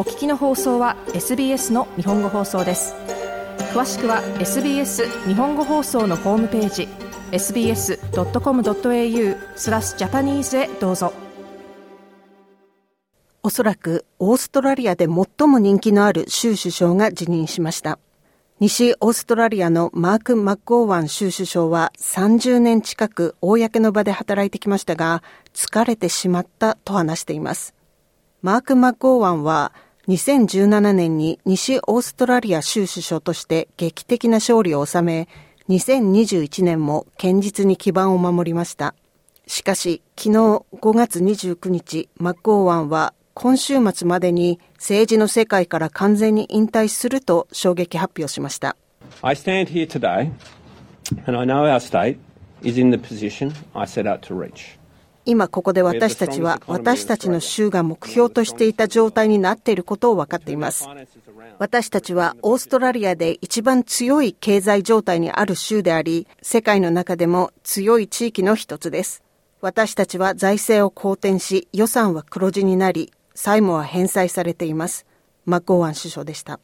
お聞きの放送は SBS の日本語放送です。詳しくは SBS 日本語放送のホームページ sbs.com.au スラスジャパニーズへどうぞ。おそらくオーストラリアで最も人気のある州首相が辞任しました。西オーストラリアのマーク・マッゴーワン州首相は30年近く公の場で働いてきましたが疲れてしまったと話しています。マーク・マッゴーワンは2017年に西オーストラリア州首相として劇的な勝利を収め、2021年も堅実に基盤を守りました。しかし、昨日5月29日、マッゴーワンは今週末までに政治の世界から完全に引退すると衝撃発表しました。I stand here today and I know our state is in the position I set out to reach. 今ここで私たちは私たちの州が目標としていた状態になっていることを分かっています。私たちはオーストラリアで一番強い経済状態にある州であり、世界の中でも強い地域の一つです。私たちは財政を好転し、予算は黒字になり、債務は返済されています。マッゴーワン首相でした。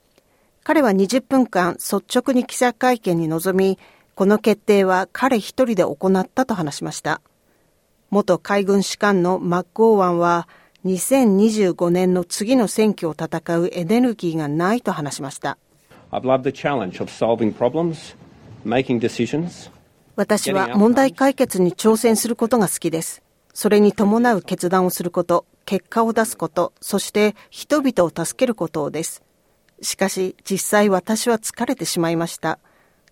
彼は20分間率直に記者会見に臨み、この決定は彼一人で行ったと話しました。元海軍士官のマッゴーワンは2025年の次の選挙を戦うエネルギーがないと話しました。私は問題解決に挑戦することが好きです。それに伴う決断をすること、結果を出すこと、そして人々を助けることです。しかし実際私は疲れてしまいました。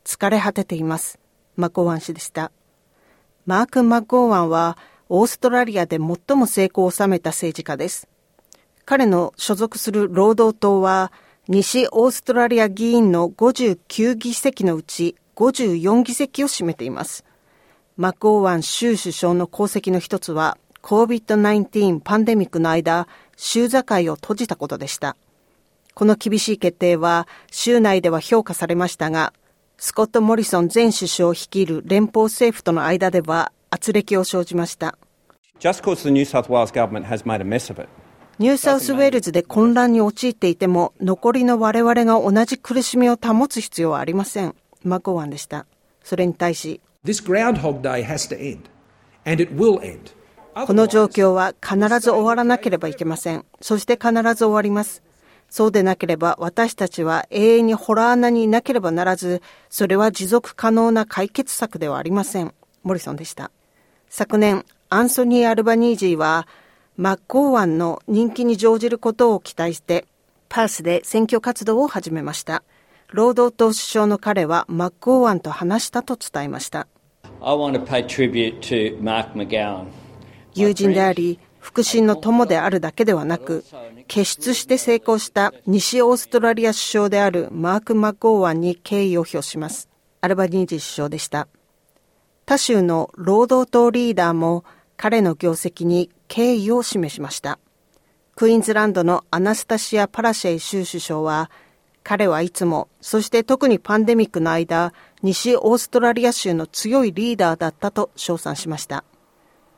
疲れ果てています。マコワン氏でした。マーク・マッゴーワンはオーストラリアで最も成功を収めた政治家です。彼の所属する労働党は西オーストラリア議員の59議席のうち54議席を占めています。マッゴーワン州首相の功績の一つは COVID-19 パンデミックの間、州境を閉じたことでした。この厳しい決定は州内では評価されましたが、スコット・モリソン前首相を率いる連邦政府との間では圧力を生じました。ニューサウスウェールズで混乱に陥っていても、残りの我々が同じ苦しみを保つ必要はありません。マコワンでした。それに対し、この状況は必ず終わらなければいけません。そして必ず終わります。そうでなければ私たちは永遠にホラー穴にいなければならず、それは持続可能な解決策ではありません。モリソンでした。昨年、アンソニー・アルバニージーは、マッコーワンの人気に乗じることを期待して、パースで選挙活動を始めました。労働党首相の彼はマッコーワンと話したと伝えました。友人であり、腹心の友であるだけではなく、傑出して成功した西オーストラリア首相であるマーク・マッゴーワンに敬意を表します。アルバニージ首相でした。他州の労働党リーダーも彼の業績に敬意を示しました。クイーンズランドのアナスタシア・パラシェイ州首相は、彼はいつも、そして特にパンデミックの間、西オーストラリア州の強いリーダーだったと称賛しました。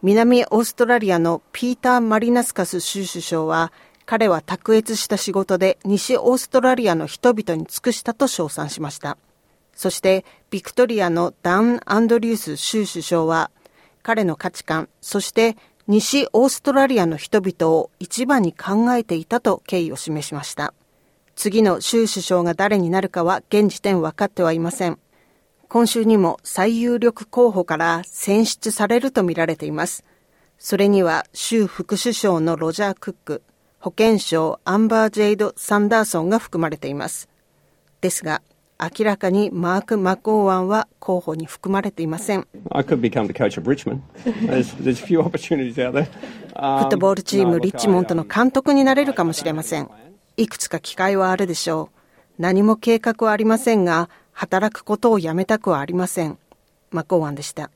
南オーストラリアのピーター・マリナスカス州首相は、彼は卓越した仕事で西オーストラリアの人々に尽くしたと称賛しました。そして、ビクトリアのダン・アンドリュース州首相は、彼の価値観、そして西オーストラリアの人々を一番に考えていたと敬意を示しました。次の州首相が誰になるかは現時点分かってはいません。今週にも最有力候補から選出されるとみられています。それには州副首相のロジャー・クック、保健相アンバー・ジェイド・サンダーソンが含まれています。ですが、明らかにマーク・マコーワンは候補に含まれていません。フットボールチームリッチモンドの監督になれるかもしれません。いくつか機会はあるでしょう。何も計画はありませんが、働くことをやめたくはありません。マコーワンでした。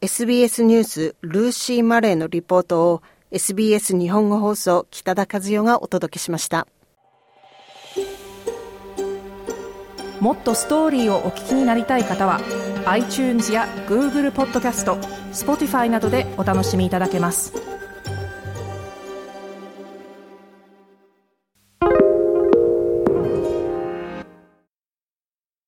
SBS ニュースルーシー・マレーのリポートを SBS 日本語放送北田和代がお届けしました。もっとストーリーをお聞きになりたい方は iTunes や Google ポッドキャスト Spotify などでお楽しみいただけます。